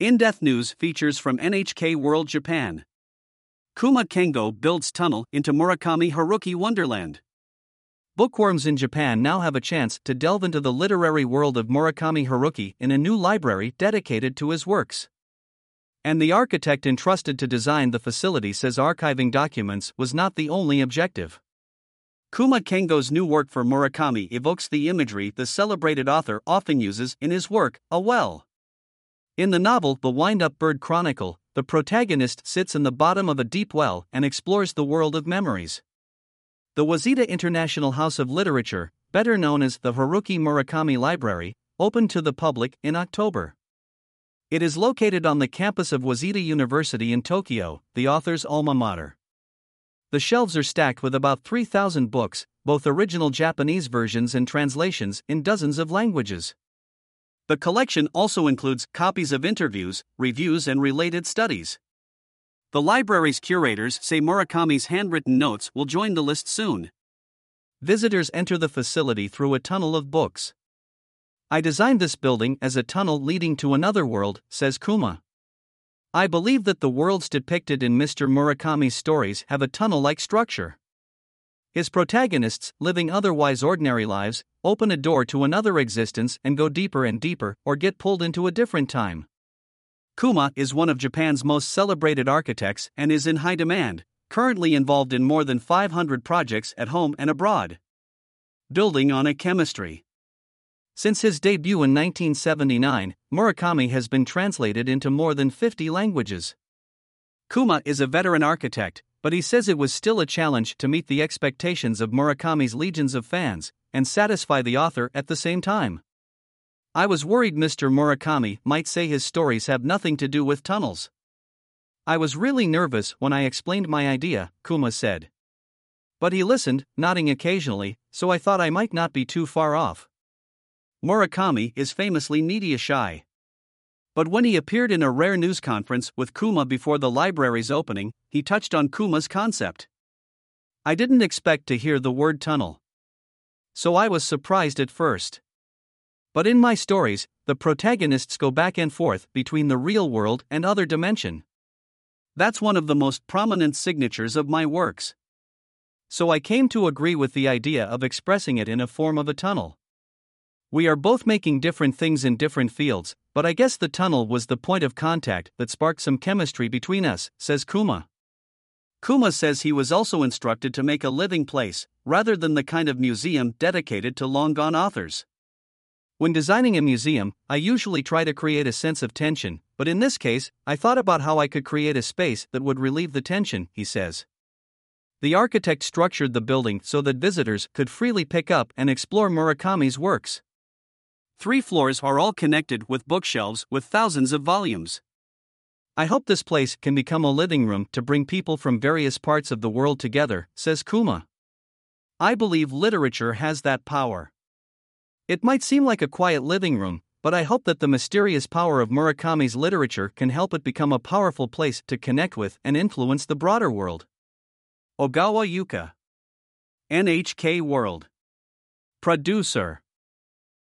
In Depth News features from NHK World Japan. Kuma Kengo builds tunnel into Murakami Haruki Wonderland. Bookworms in Japan now have a chance to delve into the literary world of Murakami Haruki in a new library dedicated to his works. And the architect entrusted to design the facility says archiving documents was not the only objective. Kuma Kengo's new work for Murakami evokes the imagery the celebrated author often uses in his work, a well. In the novel The Wind Up Bird Chronicle, the protagonist sits in the bottom of a deep well and explores the world of memories. The Waseda International House of Literature, better known as the Haruki Murakami Library, opened to the public in October. It is located on the campus of Waseda University in Tokyo, the author's alma mater. The shelves are stacked with about 3,000 books, both original Japanese versions and translations in dozens of languages. The collection also includes copies of interviews, reviews, and related studies. The library's curators say Murakami's handwritten notes will join the list soon. Visitors enter the facility through a tunnel of books. I designed this building as a tunnel leading to another world, says Kuma. I believe that the worlds depicted in Mr. Murakami's stories have a tunnel like structure. His protagonists, living otherwise ordinary lives, open a door to another existence and go deeper and deeper, or get pulled into a different time. Kuma is one of Japan's most celebrated architects and is in high demand, currently involved in more than 500 projects at home and abroad. Building on a chemistry. Since his debut in 1979, Murakami has been translated into more than 50 languages. Kuma is a veteran architect, but he says it was still a challenge to meet the expectations of Murakami's legions of fans and satisfy the author at the same time. I was worried Mr. Murakami might say his stories have nothing to do with tunnels. I was really nervous when I explained my idea, Kuma said. But he listened, nodding occasionally, so I thought I might not be too far off. Murakami is famously media shy. But when he appeared in a rare news conference with Kuma before the library's opening, he touched on Kuma's concept. I didn't expect to hear the word tunnel. So I was surprised at first. But in my stories, the protagonists go back and forth between the real world and other dimension. That's one of the most prominent signatures of my works. So I came to agree with the idea of expressing it in a form of a tunnel. We are both making different things in different fields, but I guess the tunnel was the point of contact that sparked some chemistry between us, says Kuma. Kuma says he was also instructed to make a living place, rather than the kind of museum dedicated to long gone authors. When designing a museum, I usually try to create a sense of tension, but in this case, I thought about how I could create a space that would relieve the tension, he says. The architect structured the building so that visitors could freely pick up and explore Murakami's works. Three floors are all connected with bookshelves with thousands of volumes. I hope this place can become a living room to bring people from various parts of the world together, says Kuma. I believe literature has that power. It might seem like a quiet living room, but I hope that the mysterious power of Murakami's literature can help it become a powerful place to connect with and influence the broader world. Ogawa Yuka NHK World Producer